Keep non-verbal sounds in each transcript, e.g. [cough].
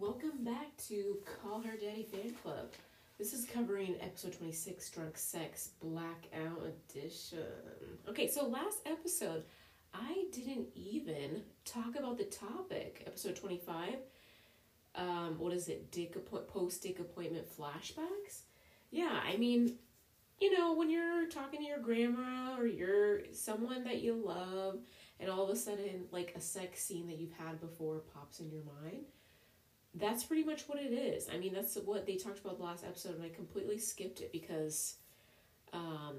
Welcome back to Call Her Daddy Fan Club. This is covering episode 26 Drunk Sex Blackout Edition. Okay, so last episode, I didn't even talk about the topic. Episode 25, um, what is it? Dick post dick appointment flashbacks? Yeah, I mean, you know, when you're talking to your grandma or you're someone that you love, and all of a sudden, like a sex scene that you've had before pops in your mind, that's pretty much what it is. I mean, that's what they talked about the last episode, and I completely skipped it because, um,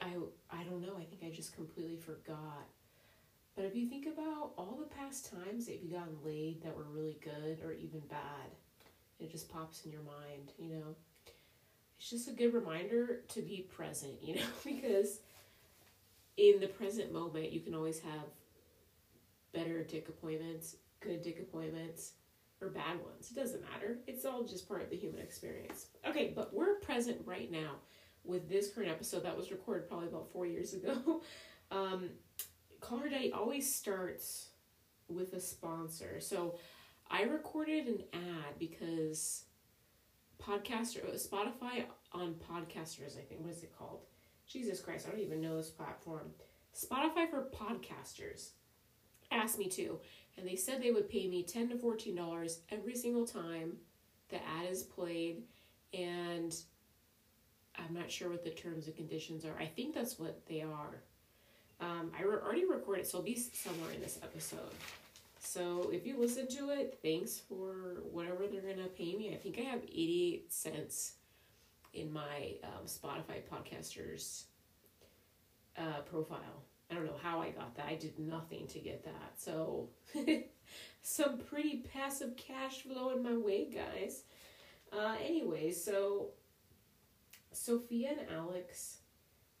I I don't know. I think I just completely forgot. But if you think about all the past times that you've gotten laid that were really good or even bad, it just pops in your mind. You know, it's just a good reminder to be present. You know, [laughs] because in the present moment, you can always have better dick appointments, good dick appointments, or bad ones. It doesn't matter. It's all just part of the human experience. Okay, but we're present right now with this current episode that was recorded probably about four years ago. [laughs] um, Call Her Daddy always starts with a sponsor. So I recorded an ad because podcaster Spotify on podcasters, I think. What is it called? Jesus Christ, I don't even know this platform. Spotify for podcasters asked me to, and they said they would pay me ten to fourteen dollars every single time the ad is played, and I'm not sure what the terms and conditions are. I think that's what they are. Um, I re- already recorded, so it'll be somewhere in this episode. So if you listen to it, thanks for whatever they're gonna pay me. I think I have eighty eight cents in my um, Spotify podcasters uh, profile. I don't know how I got that. I did nothing to get that. So, [laughs] some pretty passive cash flow in my way, guys. Uh, anyway, so Sofia and Alex,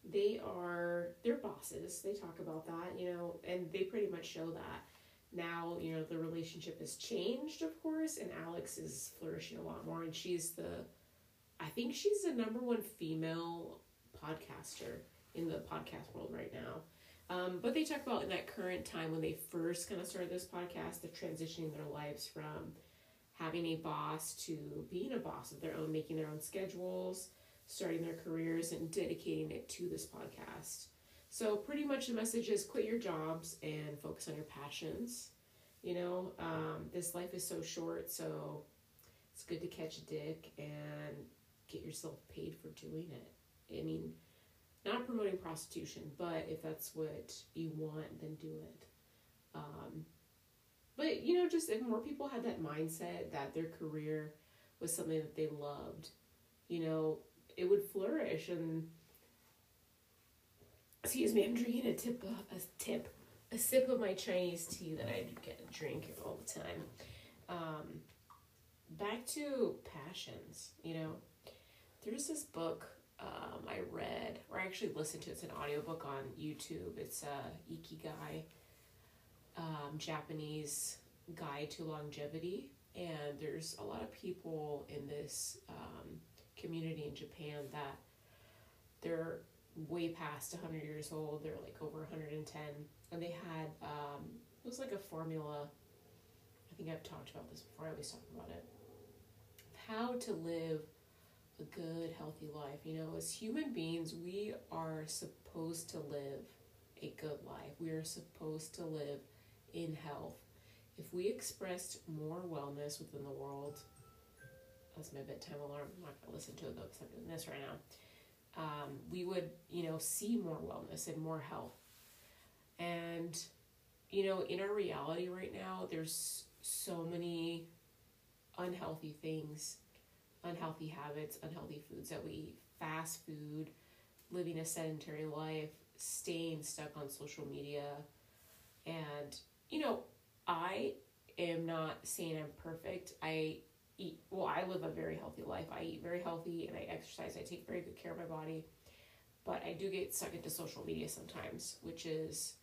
they are they're bosses. They talk about that, you know, and they pretty much show that. Now, you know, the relationship has changed, of course, and Alex is flourishing a lot more, and she's the I think she's the number one female podcaster in the podcast world right now. Um, but they talk about in that current time when they first kind of started this podcast, the transitioning their lives from having a boss to being a boss of their own, making their own schedules, starting their careers, and dedicating it to this podcast. So, pretty much the message is quit your jobs and focus on your passions. You know, um, this life is so short, so it's good to catch a dick and get yourself paid for doing it. I mean, not promoting prostitution, but if that's what you want, then do it. Um, but you know, just if more people had that mindset that their career was something that they loved, you know, it would flourish. And excuse me, I'm drinking a tip, a tip, a sip of my Chinese tea that I get drink all the time. Um, back to passions, you know, there's this book um, I read, or I actually listened to. It's an audiobook on YouTube. It's a Ikigai, um, Japanese guide to longevity, and there's a lot of people in this um, community in Japan that they're way past 100 years old. They're like over 110, and they had um, it was like a formula. I think I've talked about this before. I always talk about it. How to live a good, healthy life. You know, as human beings, we are supposed to live a good life. We are supposed to live in health. If we expressed more wellness within the world, that's my bedtime alarm. I'm not to listen to it though because I'm doing this right now. Um, we would, you know, see more wellness and more health. And, you know, in our reality right now, there's so many unhealthy things unhealthy habits, unhealthy foods that we eat, fast food, living a sedentary life, staying stuck on social media. And, you know, I am not saying I'm perfect. I eat, well, I live a very healthy life. I eat very healthy and I exercise. I take very good care of my body. But I do get stuck into social media sometimes, which is,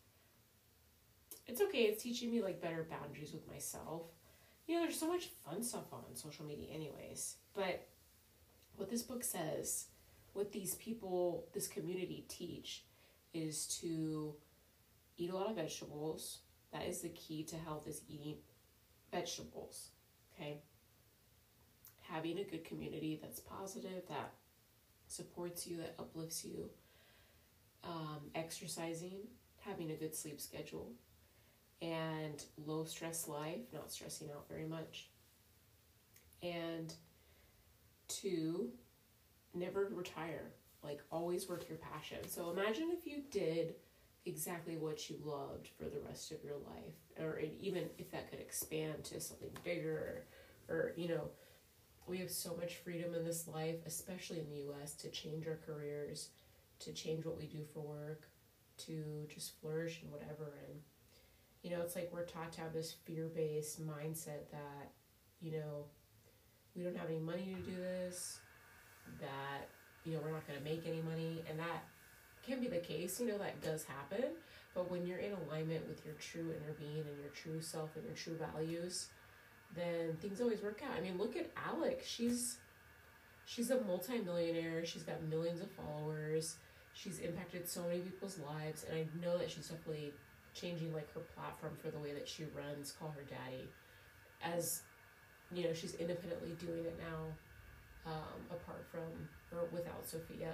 it's okay. It's teaching me like better boundaries with myself you know, there's so much fun stuff on social media, anyways. But what this book says, what these people, this community teach, is to eat a lot of vegetables. That is the key to health, is eating vegetables. Okay. Having a good community that's positive, that supports you, that uplifts you. Um, exercising, having a good sleep schedule, and low stress life, not stressing out very much. And two, never retire. Like always work your passion. So imagine if you did exactly what you loved for the rest of your life, or even if that could expand to something bigger, or you know, we have so much freedom in this life, especially in the U.S., to change our careers, to change what we do for work, to just flourish in whatever. And you know, it's like we're taught to have this fear-based mindset that you know we don't have any money to do this, that you know we're not going to make any money, and that can be the case, you know, that does happen. But when you're in alignment with your true inner being and your true self and your true values, then things always work out. I mean, look at Alex. She's she's a multimillionaire. She's got millions of followers. She's impacted so many people's lives, and I know that she's definitely changing like her platform for the way that she runs. Call her daddy, as you know, she's independently doing it now, um, apart from or without Sofia.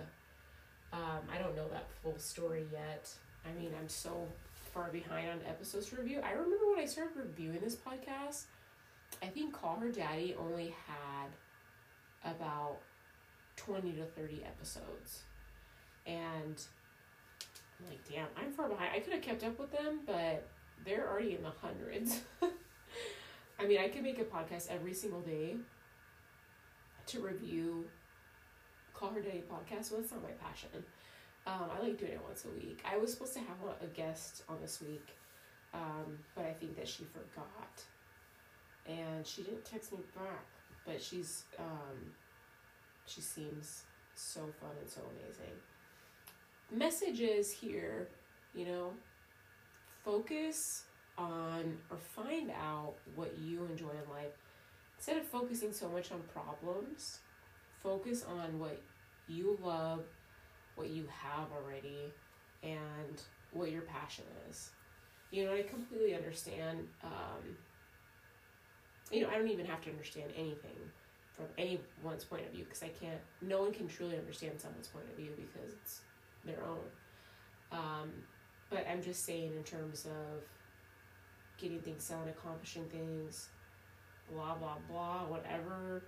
Um, I don't know that full story yet. I mean, I'm so far behind on episodes to review. I remember when I started reviewing this podcast, I think Call Her Daddy only had about 20 to 30 episodes. And I'm like, damn, I'm far behind. I could have kept up with them, but they're already in the hundreds. [laughs] I mean, I could make a podcast every single day to review Call Her Daddy podcast. Well, it's not my passion. Um, I like doing it once a week. I was supposed to have a guest on this week, um, but I think that she forgot. And she didn't text me back, but she's, um, she seems so fun and so amazing. Messages here, you know, focus on or find out what you enjoy in life. Instead of focusing so much on problems, focus on what you love, what you have already, and what your passion is. You know, I completely understand. Um, you know, I don't even have to understand anything from anyone's point of view because I can't. No one can truly understand someone's point of view because it's their own. Um, but I'm just saying, in terms of getting things done, accomplishing things, blah blah blah, whatever,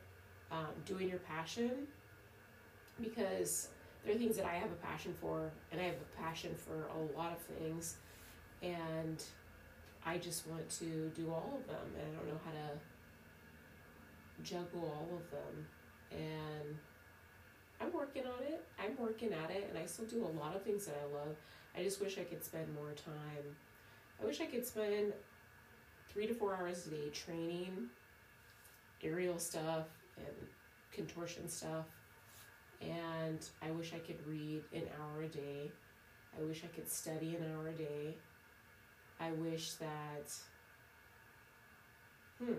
um, doing your passion, because there are things that I have a passion for, and I have a passion for a lot of things, and I just want to do all of them, and I don't know how to juggle all of them, and I'm working on it. I'm working at it, and I still do a lot of things that I love. I just wish I could spend more time. I wish I could spend three to four hours a day training aerial stuff and contortion stuff and I wish I could read an hour a day. I wish I could study an hour a day. I wish that. Hmm.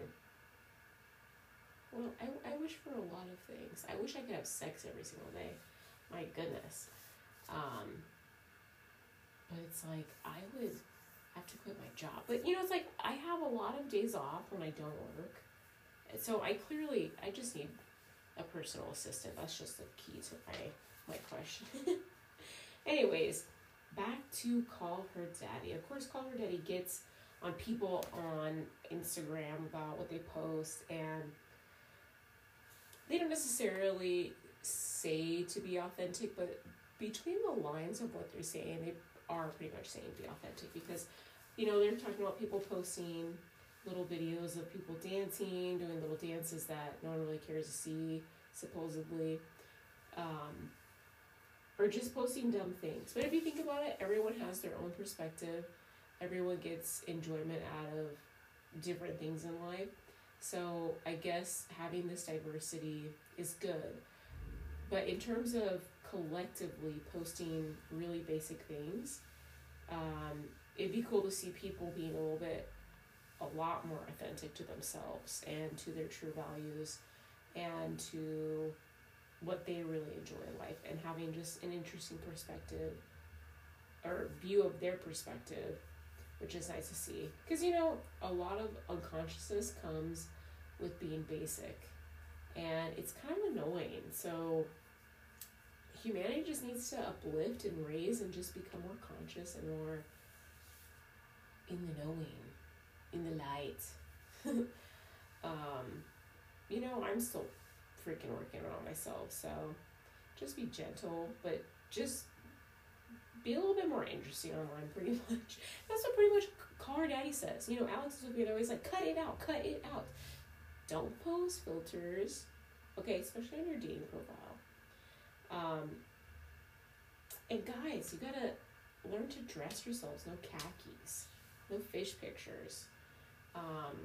Well, I, I wish for a lot of things. I wish I could have sex every single day. My goodness. Um, but it's like, I would have to quit my job. But, you know, it's like I have a lot of days off when I don't work. So I clearly, I just need a personal assistant. That's just the key to my my question. [laughs] Anyways, back to call her daddy. Of course, call her daddy gets on people on Instagram about what they post and they don't necessarily say to be authentic, but between the lines of what they're saying, they are pretty much saying be authentic because you know they're talking about people posting little videos of people dancing, doing little dances that no one really cares to see, supposedly, um, or just posting dumb things. But if you think about it, everyone has their own perspective. Everyone gets enjoyment out of different things in life. So I guess having this diversity is good. But in terms of collectively posting really basic things, um, it'd be cool to see people being a little bit a lot more authentic to themselves and to their true values and to what they really enjoy in life and having just an interesting perspective or view of their perspective which is nice to see because you know a lot of unconsciousness comes with being basic. And it's kind of annoying. So humanity just needs to uplift and raise and just become more conscious and more in the knowing, in the light. [laughs] um, you know, I'm still freaking working on myself, so just be gentle, but just be a little bit more interesting online, pretty [laughs] much. That's what pretty much Car Daddy says. You know, Alex is they're always like, cut it out, cut it out. Don't post filters, okay, especially on your dating profile. Um, and guys, you gotta learn to dress yourselves. No khakis, no fish pictures. Um,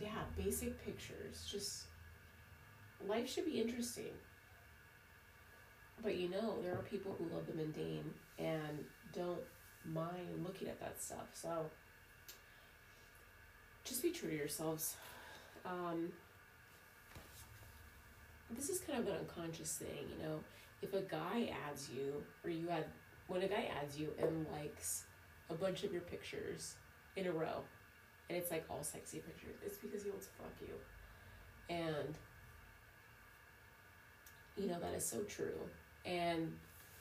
yeah, basic pictures. Just life should be interesting. But you know, there are people who love the mundane and don't mind looking at that stuff. So just be true to yourselves. Um, this is kind of an unconscious thing, you know. If a guy adds you, or you add, when a guy adds you and likes a bunch of your pictures in a row, and it's like all sexy pictures, it's because he wants to fuck you. And, you know, that is so true. And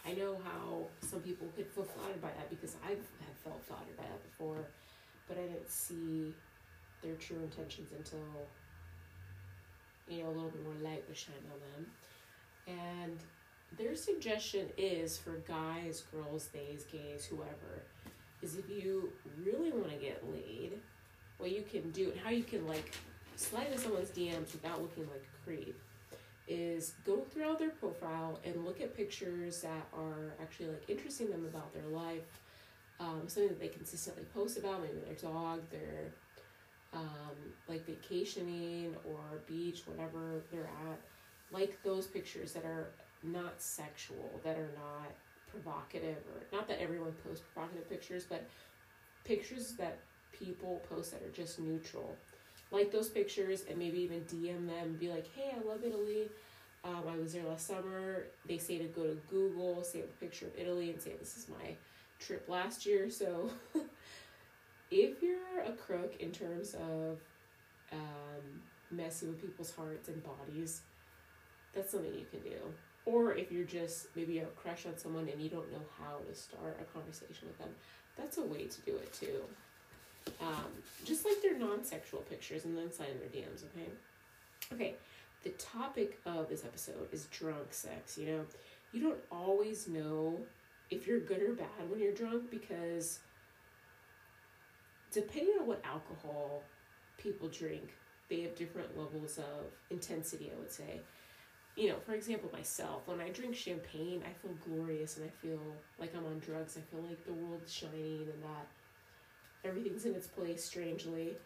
I know how some people could feel flattered by that because I've felt flattered by that before, but I didn't see their true intentions until you know, a little bit more light was shined on them. And their suggestion is for guys, girls, theys, gays, whoever, is if you really want to get laid, what you can do and how you can like slide into someone's DMs without looking like a creep is go throughout their profile and look at pictures that are actually like interesting them about their life, um, something that they consistently post about, maybe their dog, their um, like vacationing or beach, whatever they're at, like those pictures that are not sexual, that are not provocative, or not that everyone posts provocative pictures, but pictures that people post that are just neutral. Like those pictures and maybe even DM them, be like, hey, I love Italy. Um, I was there last summer. They say to go to Google, say a picture of Italy, and say this is my trip last year. So [laughs] if you're a crook in terms of um, messing with people's hearts and bodies, that's something you can do. Or if you're just maybe a crush on someone and you don't know how to start a conversation with them, that's a way to do it too. Um, just like their non sexual pictures and then sign their DMs, okay? Okay, the topic of this episode is drunk sex. You know, you don't always know if you're good or bad when you're drunk because depending on what alcohol people drink, they have different levels of intensity, I would say. You know, for example, myself, when I drink champagne, I feel glorious and I feel like I'm on drugs. I feel like the world's shining and that everything's in its place strangely.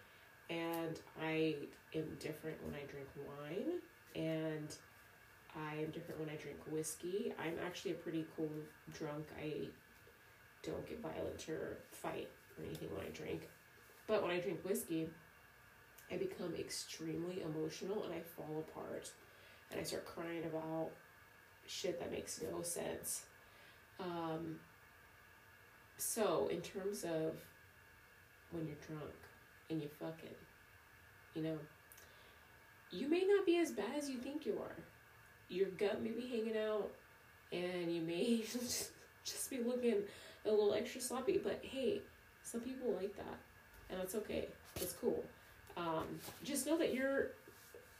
And I am different when I drink wine and I am different when I drink whiskey. I'm actually a pretty cool drunk. I don't get violent or fight or anything when I drink. But when I drink whiskey, I become extremely emotional and I fall apart. And I start crying about shit that makes no sense. Um, so, in terms of when you're drunk and you're fucking, you know, you may not be as bad as you think you are. Your gut may be hanging out and you may [laughs] just be looking a little extra sloppy, but hey, some people like that, and that's okay. It's cool. Um, just know that you're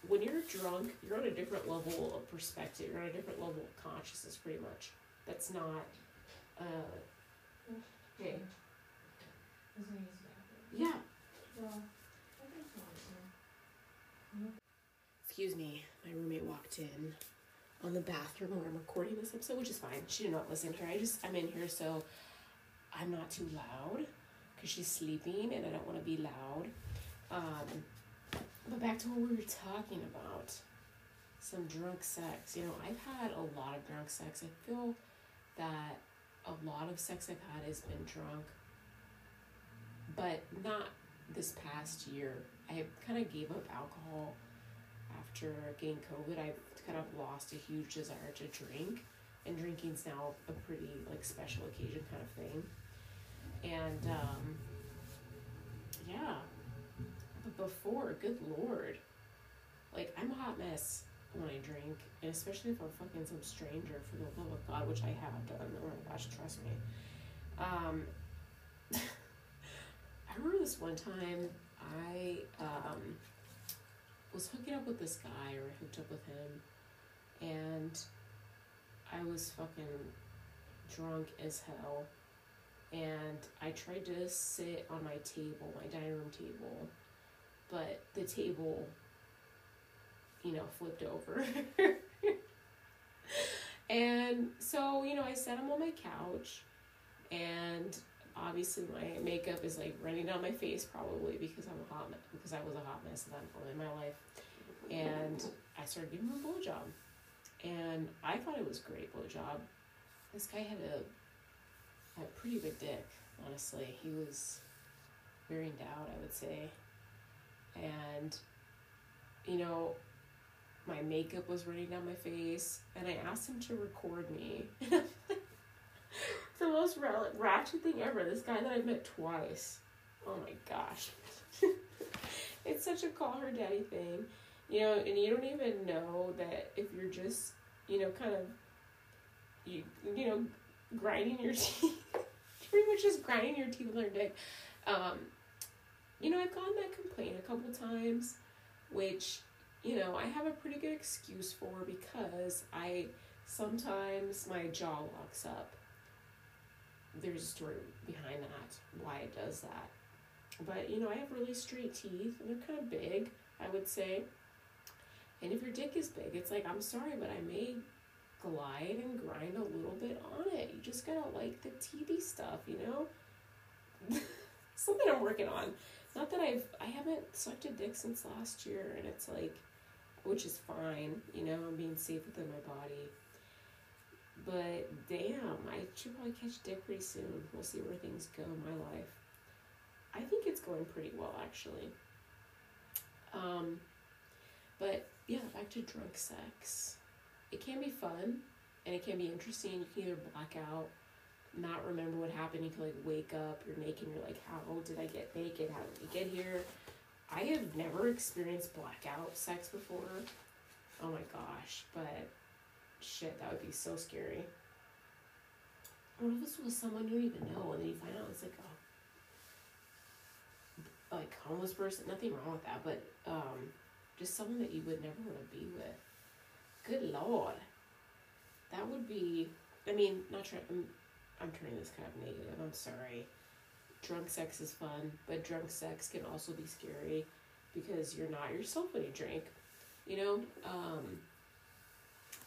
when you're drunk, you're on a different level of perspective. You're on a different level of consciousness, pretty much. That's not. Uh, hey. Yeah. Excuse me, my roommate walked in on the bathroom when I'm recording this episode, which is fine. She did not listen to her. I just I'm in here so I'm not too loud because she's sleeping and I don't want to be loud. Um, but back to what we were talking about some drunk sex. You know, I've had a lot of drunk sex. I feel that a lot of sex I've had has been drunk, but not this past year. I kind of gave up alcohol after getting COVID. I've kind of lost a huge desire to drink, and drinking's now a pretty like special occasion kind of thing and um, yeah, the before. Good lord. Like, I'm a hot mess when I drink, and especially if I'm fucking some stranger for the love of God, which I have done. Oh my gosh, trust me. Um, I remember this one time I um, was hooking up with this guy, or I hooked up with him, and I was fucking drunk as hell. And I tried to sit on my table, my dining room table, but the table, you know, flipped over. [laughs] and so, you know, I sat him on my couch, and obviously my makeup is like running down my face probably because I'm a hot mess, because I was a hot mess at that point in my life. And I started giving him a blowjob. And I thought it was a great blowjob. This guy had a, a pretty big dick, honestly. He was very endowed, I would say. And, you know, my makeup was running down my face, and I asked him to record me. [laughs] the most ratchet thing ever. This guy that I've met twice. Oh my gosh. [laughs] it's such a call her daddy thing. You know, and you don't even know that if you're just, you know, kind of, you, you know, grinding your [laughs] teeth, pretty much just grinding your teeth on their dick. Um, you know, I've gotten that complaint a couple times, which, you know, I have a pretty good excuse for because I sometimes my jaw locks up there's a story behind that, why it does that. But you know, I have really straight teeth, and they're kind of big, I would say. And if your dick is big, it's like, I'm sorry, but I may glide and grind a little bit on it. You just gotta like the TV stuff, you know? [laughs] Something I'm working on. Not that I've I haven't sucked a dick since last year, and it's like, which is fine, you know. I'm being safe within my body. But damn, I should probably catch dick pretty soon. We'll see where things go in my life. I think it's going pretty well actually. Um, but yeah, back to drunk sex. It can be fun and it can be interesting. You can either black out, not remember what happened. You can like wake up, you're naked, you're like, how did I get naked? How did we get here? I have never experienced blackout sex before. Oh my gosh, but shit, that would be so scary. What if this was someone you don't even know and then you find out it's like a like homeless person? Nothing wrong with that, but um, just someone that you would never want to be with. Good lord, that would be. I mean, not trying. I'm, I'm turning this kind of negative. I'm sorry. Drunk sex is fun, but drunk sex can also be scary because you're not yourself when you drink. You know, um,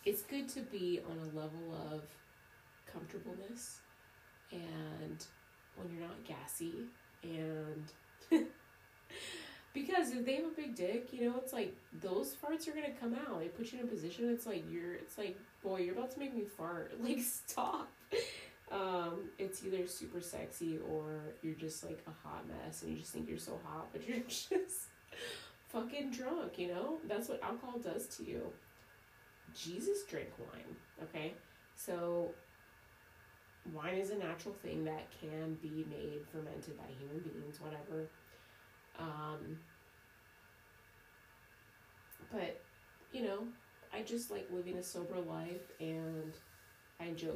it's good to be on a level of comfortableness and when you're not gassy and [laughs] because if they have a big dick you know it's like those farts are gonna come out. They put you in a position it's like you're it's like boy you're about to make me fart. [laughs] Like stop. Um it's either super sexy or you're just like a hot mess and you just think you're so hot but [laughs] you're just fucking drunk you know? That's what alcohol does to you Jesus drank wine, okay? So wine is a natural thing that can be made fermented by human beings, whatever. Um, but you know, I just like living a sober life, and I enjoy,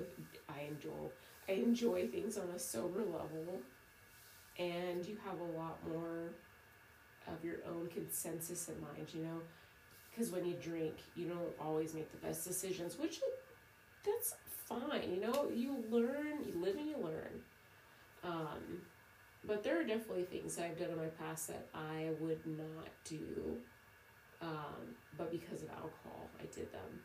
I enjoy, I enjoy things on a sober level, and you have a lot more of your own consensus in mind. You know, because when you drink, you don't always make the best decisions, which that's fine. You know, you learn, you live and you learn. Um, but there are definitely things I've done in my past that I would not do. Um, but because of alcohol, I did them.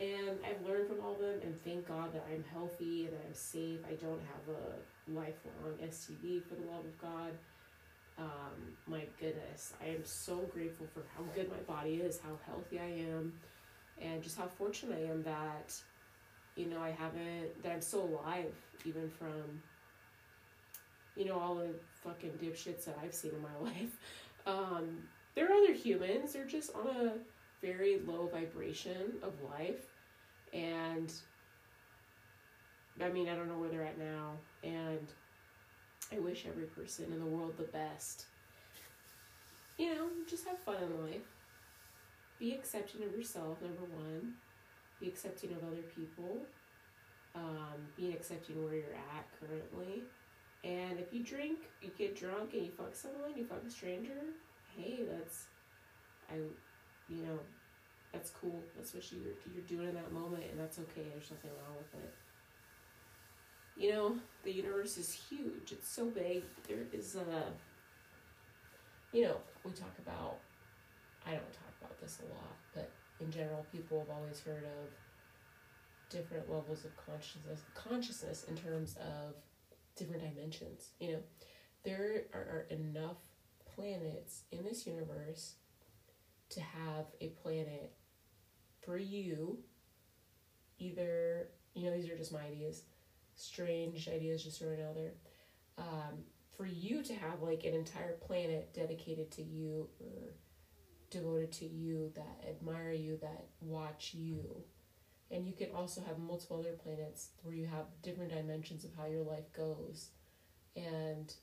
And I've learned from all of them, and thank God that I'm healthy and that I'm safe. I don't have a lifelong STD for the love of God. Um, my goodness, I am so grateful for how good my body is, how healthy I am, and just how fortunate I am that, you know, I haven't, that I'm still alive, even from, you know, all the fucking dipshits that I've seen in my [laughs] life. Um, there are other humans, they're just on a very low vibration of life, and I mean, I don't know where they're at now, and I wish every person in the world the best. you know, just have fun in life. Be accepting of yourself, number one. Be accepting of other people. Um, being accepting where you're at currently. And if you drink, you get drunk and you fuck someone, you fuck a stranger, hey, that's, I, you know, that's cool. That's what you're, you're doing in that moment, and that's okay. There's nothing wrong with it. You know, the universe is huge. It's so big. There is a, you know, we talk about, I don't talk about this a lot, but in general, people have always heard of different levels of consciousness, consciousness in terms of different dimensions. You know, there are, enough planets in this universe to have a planet for you. Either, you know, these are just my ideas, strange ideas just throwing out there. Um, for you to have like an entire planet dedicated to you or devoted to you that admire you, that watch you and you can also have multiple other planets where you have different dimensions of how your life goes and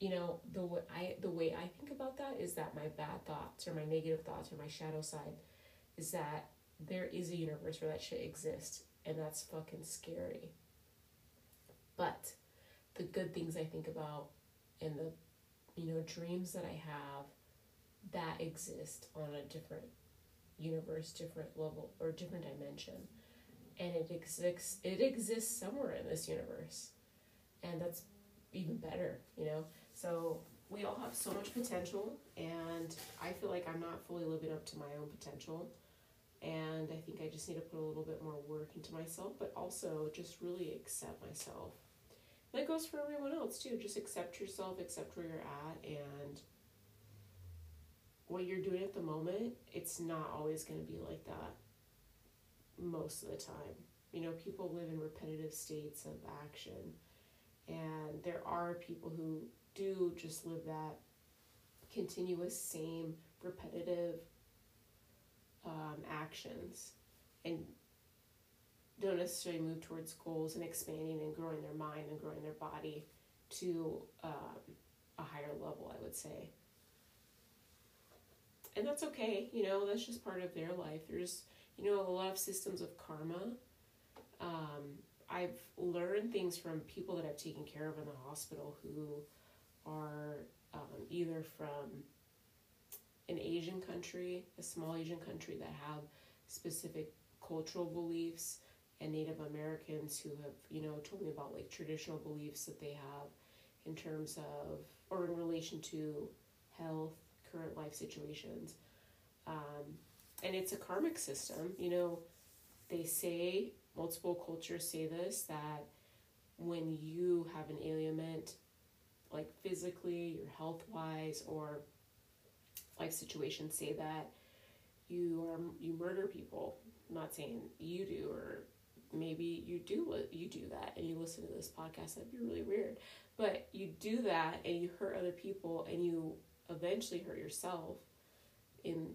you know the way I the way I think about that is that my bad thoughts or my negative thoughts or my shadow side is that there is a universe where that shit exists and that's fucking scary. But the good things I think about and the you know dreams that I have that exist on a different universe, different level or different dimension. And it exists it exists somewhere in this universe. And that's even better, you know? So we all have so much potential and I feel like I'm not fully living up to my own potential. And I think I just need to put a little bit more work into myself, but also just really accept myself. That goes for everyone else too. Just accept yourself, accept where you're at, and what you're doing at the moment, it's not always going to be like that most of the time. You know, people live in repetitive states of action, and there are people who do just live that continuous, same, repetitive um, actions and don't necessarily move towards goals and expanding and growing their mind and growing their body to um, a higher level, I would say. And that's okay you know that's just part of their life. There's you know a lot of systems of karma. Um, i've learned things from people that i've taken care of in the hospital who are um, either from an asian country a small asian country that have specific cultural beliefs and native americans who have you know told me about like traditional beliefs that they have in terms of or in relation to health current life situations. Um, and it's a karmic system. You know, they say, multiple cultures say this, that when you have an ailment, like physically, your health wise, or life situations, say that you are you murder people. I'm not saying you do, or maybe you do what you do that and you listen to this podcast. That'd be really weird, but you do that and you hurt other people and you eventually hurt yourself in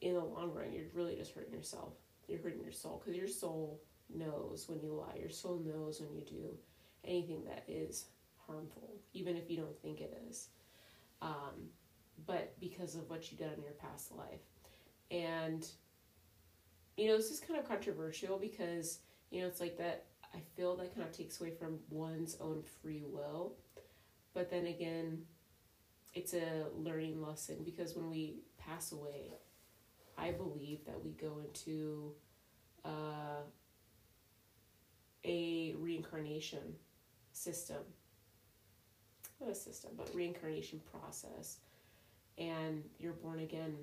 in the long run. You're really just hurting yourself. You're hurting your soul because your soul knows when you lie. Your soul knows when you do anything that is harmful even if you don't think it is. Um, but because of what you did in your past life. And you know this is kind of controversial because you know it's like that i feel that kind of takes away from one's own free will but then again it's a learning lesson because when we pass away, I believe that we go into uh, a reincarnation system. Not a system, but reincarnation process. And you're born again.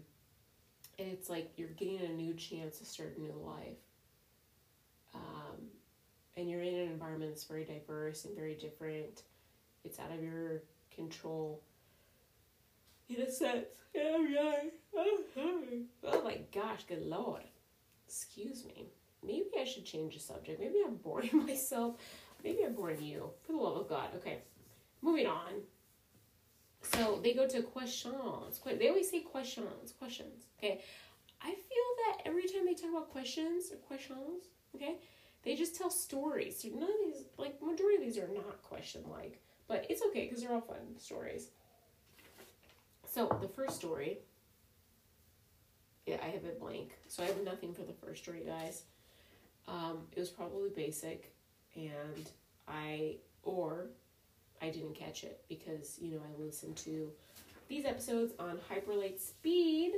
And it's like you're getting a new chance to start a new life. Um, and you're in an environment that's very diverse and very different. It's out of your control in a sense. Oh, oh my gosh, good lord. Excuse me. Maybe I should change the subject. Maybe I'm boring [laughs] myself. Maybe I'm boring you. For the love of God. Okay, moving on. So they go to questions. They always say questions, questions. Okay, I feel that every time they talk about questions or questions, okay, they just tell stories. None of these, like majority of these, are not question like, but it's okay because they're all fun stories. So the first story, yeah, I have it blank. So I have nothing for the first story, guys. Um, it was probably basic, and I or I didn't catch it because you know I listened to these episodes on hyperlight speed,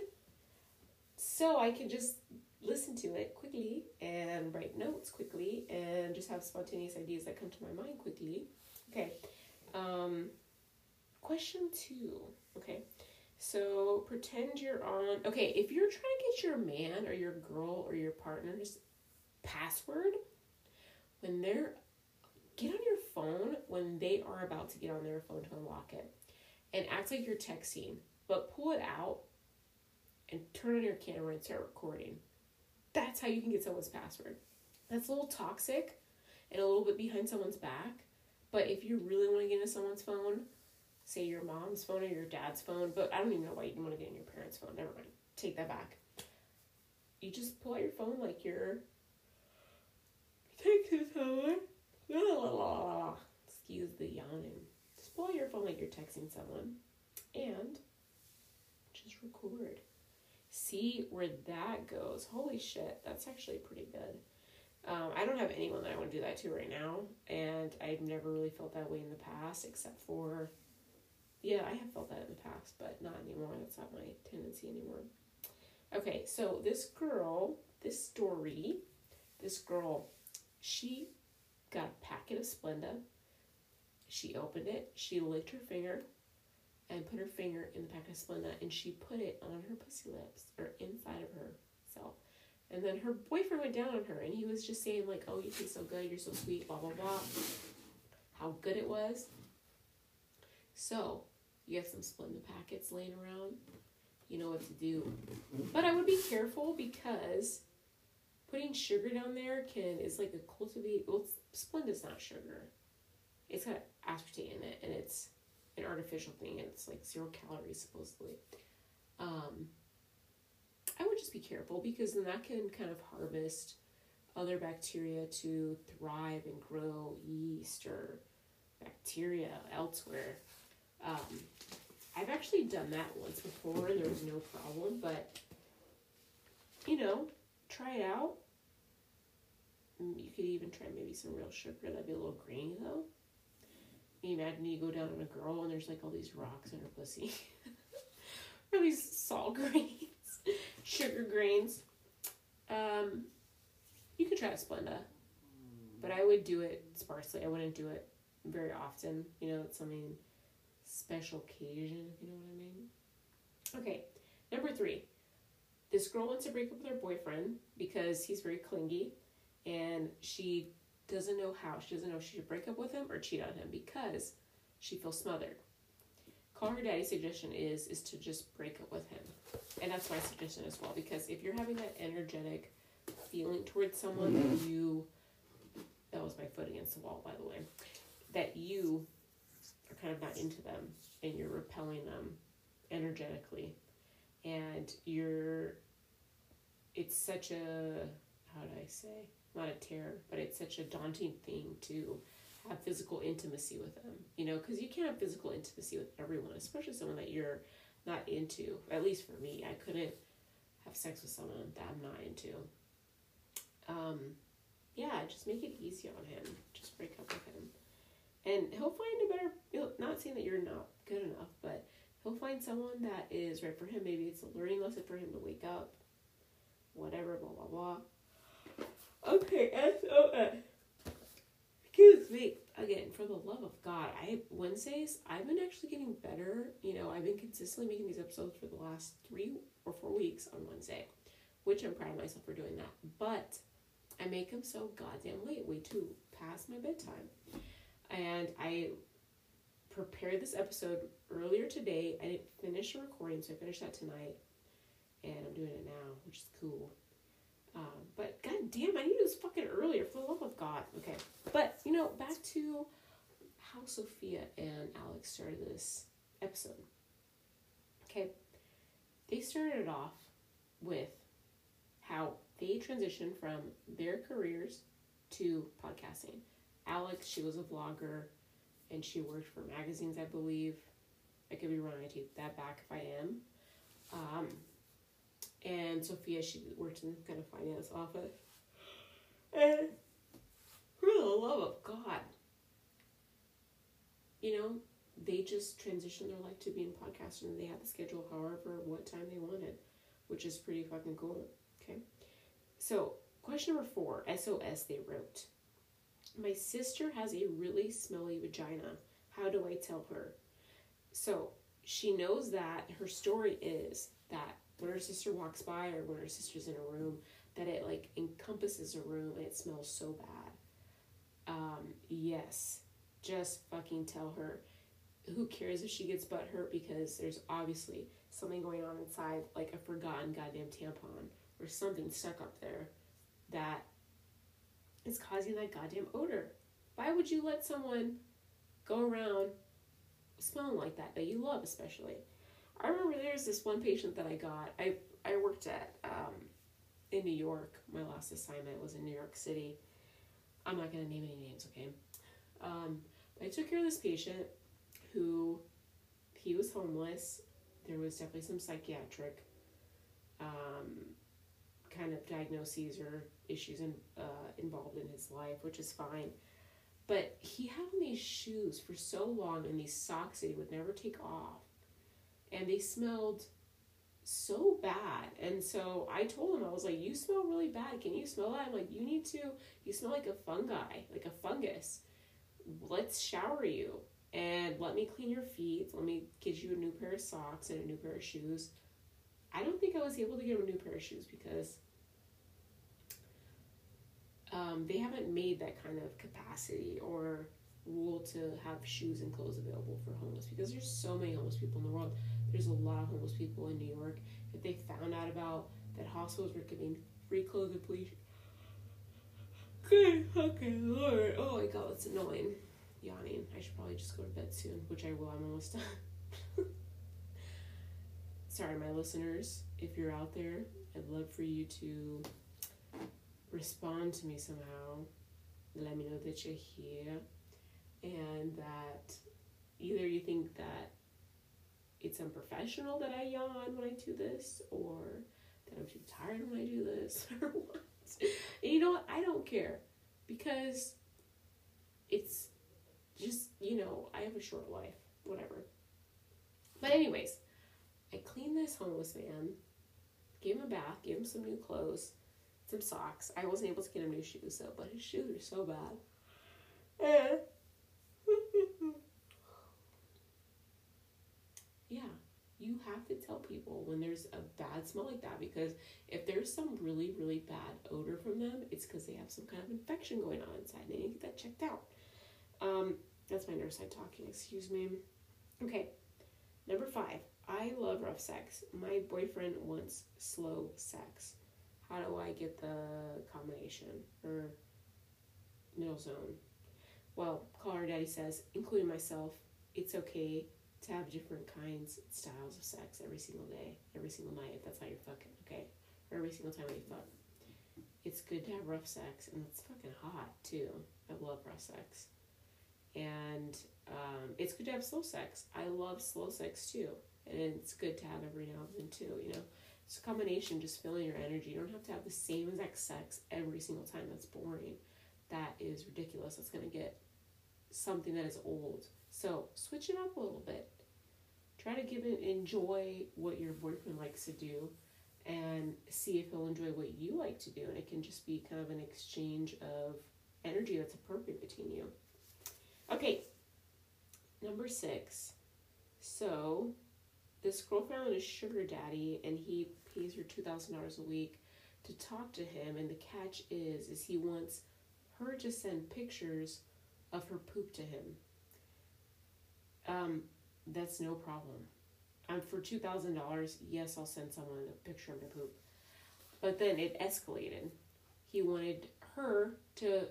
so I can just listen to it quickly and write notes quickly and just have spontaneous ideas that come to my mind quickly. Okay. Um, question two. Okay. So pretend you're on. Okay, if you're trying to get your man or your girl or your partner's password, when they're get on your phone when they are about to get on their phone to unlock it, and act like you're texting, but pull it out and turn on your camera and start recording. That's how you can get someone's password. That's a little toxic and a little bit behind someone's back. But if you really want to get into someone's phone, say your mom's phone or your dad's phone, but I don't even know why you want to get in your parents' phone. Never mind. Take that back. You just pull out your phone like you're [laughs] texting someone. [laughs] Excuse the yawning. Pull your phone like you're texting someone and just record. See where that goes. Holy shit, that's actually pretty good. Um, I don't have anyone that I want to do that to right now, and I've never really felt that way in the past, except for yeah, I have felt that in the past, but not anymore. That's not my tendency anymore. Okay, so this girl, this story, this girl, she got a packet of Splenda. She opened it, she licked her finger, and put her finger in the packet of Splenda, and she put it on her pussy lips, or inside of herself. And then her boyfriend went down on her, and he was just saying, like, oh, you taste so good, you're so sweet, blah, blah, blah. How good it was. So, you have some Splenda packets laying around. You know what to do. But I would be careful because putting sugar down there can it's like a cultivate. Well, Splenda's not sugar. It's got aspartame in it, and it's an artificial thing, and it's like zero calories supposedly. Um, I would just be careful because then that can kind of harvest other bacteria to thrive and grow yeast or bacteria elsewhere. Um, I've actually done that once before and there was no problem, but you know, try it out. Mm, you could even try maybe some real sugar. That'd be a little grainy though. Imagine you go down on a girl and there's like all these rocks in her pussy. [laughs] or these salt [laughs] grains, sugar grains. Um, you could try a Splenda, but I would do it sparsely. I wouldn't do it very often. You know, it's something special occasion, if you know what I mean. Okay, number three. This girl wants to break up with her boyfriend because he's very clingy and she doesn't know how. She doesn't know if she should break up with him or cheat on him because she feels smothered. Call her daddy's suggestion is is to just break up with him. And that's my suggestion as well because if you're having that energetic feeling towards someone that mm-hmm. you that was my foot against the wall by the way that you are kind of not into them and you're repelling them energetically and you're it's such a how do I say not a terror but it's such a daunting thing to have physical intimacy with them you know because you can't have physical intimacy with everyone especially someone that you're not into. At least for me I couldn't have sex with someone that I'm not into. Um yeah just make it easy on him. Just break up with him. And he'll find a better not saying that you're not good enough but he'll find someone that is right for him. Maybe it's a learning lesson for him to wake up. Whatever blah blah blah okay sos excuse me again for the love of god i wednesdays i've been actually getting better you know i've been consistently making these episodes for the last three or four weeks on wednesday which i'm proud of myself for doing that but i make them so goddamn late way too past my bedtime and I prepared this episode earlier today. I didn't finish the recording, so I finished that tonight, and I'm doing it now, which is cool. Um, but god damn, I need this fucking earlier for the love of God. Okay, but you know, back to how Sofia and Alex started this episode. Okay, they started it off with how they transitioned from their careers to podcasting Alex, she was a vlogger and she worked for magazines, I believe. I could be wrong. I take that back if I am. Um, and Sofia, she worked in kind of finance office. And for the love of God, you know, they just transitioned their life to being podcasters and they had the schedule however what time they wanted, which is pretty fucking cool. Okay. So question number four, SOS they wrote. My sister has a really smelly vagina. How do I tell her? So she knows that her story is that when her sister walks by or when her sister's in a room, that it like encompasses a room and it smells so bad. Um, yes, just fucking tell her. Who cares if she gets butt hurt because there's obviously something going on inside, like a forgotten goddamn tampon or something stuck up there that is causing that goddamn odor. Why would you let someone go around smelling like that that you love, especially? I remember there was this one patient that I got. I I worked at um, in New York. My last assignment was in New York City. I'm not gonna name any names, okay? Um, I took care of this patient who he was homeless. There was definitely some psychiatric um, kind of diagnoses or issues in, uh, involved in his life, which is fine. But he had on these shoes for so long and these socks that he would never take off. And they smelled so bad. And so I told him, I was like, You smell really bad. Can you smell that? I'm like, You need to, you smell like a fungi, like a fungus. Let's shower you and let me clean your feet. Let me get you a new pair of socks and a new pair of shoes. I don't think I was able to get him a new pair of shoes because um, they haven't made that kind of capacity or rule to have shoes and clothes available for homeless because there's so many homeless people in the world. There's a lot of homeless people in New York. If they found out about that hospitals were giving free clothes and police. Good fucking lord. Oh my god, that's annoying. Yawning. I should probably just go to bed soon, which I will. I'm almost done. [laughs] Sorry, my listeners. If you're out there, I'd love for you to respond to me somehow. Let me know that you're here and that either you think that it's unprofessional that I yawn when I do this or that I'm too tired when I do this [laughs] or what. And you know what? I don't care because it's just, you know, I have a short life, whatever. But, anyways, I cleaned this homeless man, gave him a bath, gave him some new clothes, some socks. I wasn't able to get him new shoes though, but his shoes are so bad. And yeah, you have to tell people when there's a bad smell like that because if there's some really, really bad odor from them, it's because they have some kind of infection going on inside. They need to get that checked out. Um, that's my nurse side talking, excuse me. Okay, number five. I love rough sex. My boyfriend wants slow sex. How do I get the combination or middle zone? Well, Call Her Daddy says, including myself, it's okay to have different kinds, styles of sex every single day, every single night, if that's how you're fucking, okay? Or every single time you fuck. It's good to have rough sex, and it's fucking hot, too. I love rough sex. And um, it's good to have slow sex. I love slow sex, too. And it's good to have every now and then, too, you know? It's a combination, just filling your energy. You don't have to have the same exact sex every single time. That's boring. That is ridiculous. That's going to get something that is old. So switch it up a little bit. Try to give it enjoy what your boyfriend likes to do and see if he'll enjoy what you like to do. And it can just be kind of an exchange of energy that's appropriate between you. Okay, number six. So this girl found a sugar daddy and he pays her $2,000 a week to talk to him. And the catch is, is he wants her to send pictures of her poop to him. Um, that's no problem. Um, for two thousand dollars, yes, I'll send someone a picture of my poop. But then it escalated. He wanted her to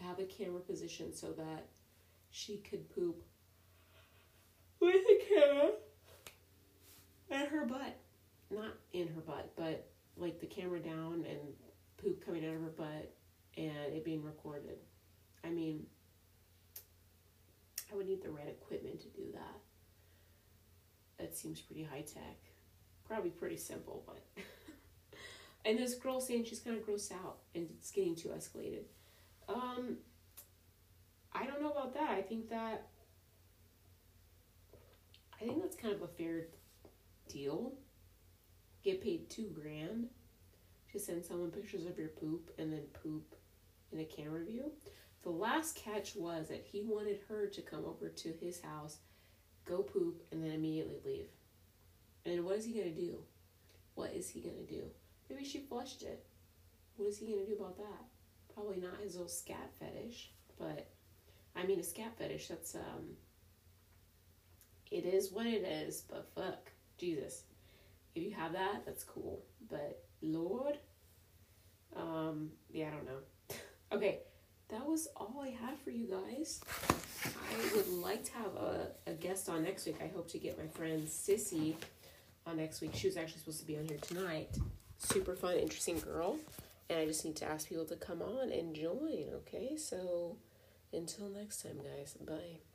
have a camera position so that she could poop with a camera at her butt. Not in her butt, but like the camera down and poop coming out of her butt and it being recorded. I mean, I would need the right equipment to do that. That seems pretty high tech. Probably pretty simple, but. [laughs] and this girl saying she's kind of grossed out and it's getting too escalated. Um, I don't know about that. I think that. I think that's kind of a fair deal. Get paid two grand to send someone pictures of your poop and then poop in a camera view. The last catch was that he wanted her to come over to his house, go poop, and then immediately leave. And what is he gonna do? What is he gonna do? Maybe she flushed it. What is he gonna do about that? Probably not his little scat fetish, but I mean a scat fetish. That's um. It is what it is, but fuck, Jesus. If you have that, that's cool. But Lord, um, yeah, I don't know. [laughs] okay, that was all I had for you guys. I would like to have a, a guest on next week. I hope to get my friend Sissy on next week. She was actually supposed to be on here tonight. Super fun, interesting girl. And I just need to ask people to come on and join, okay? So until next time, guys, bye.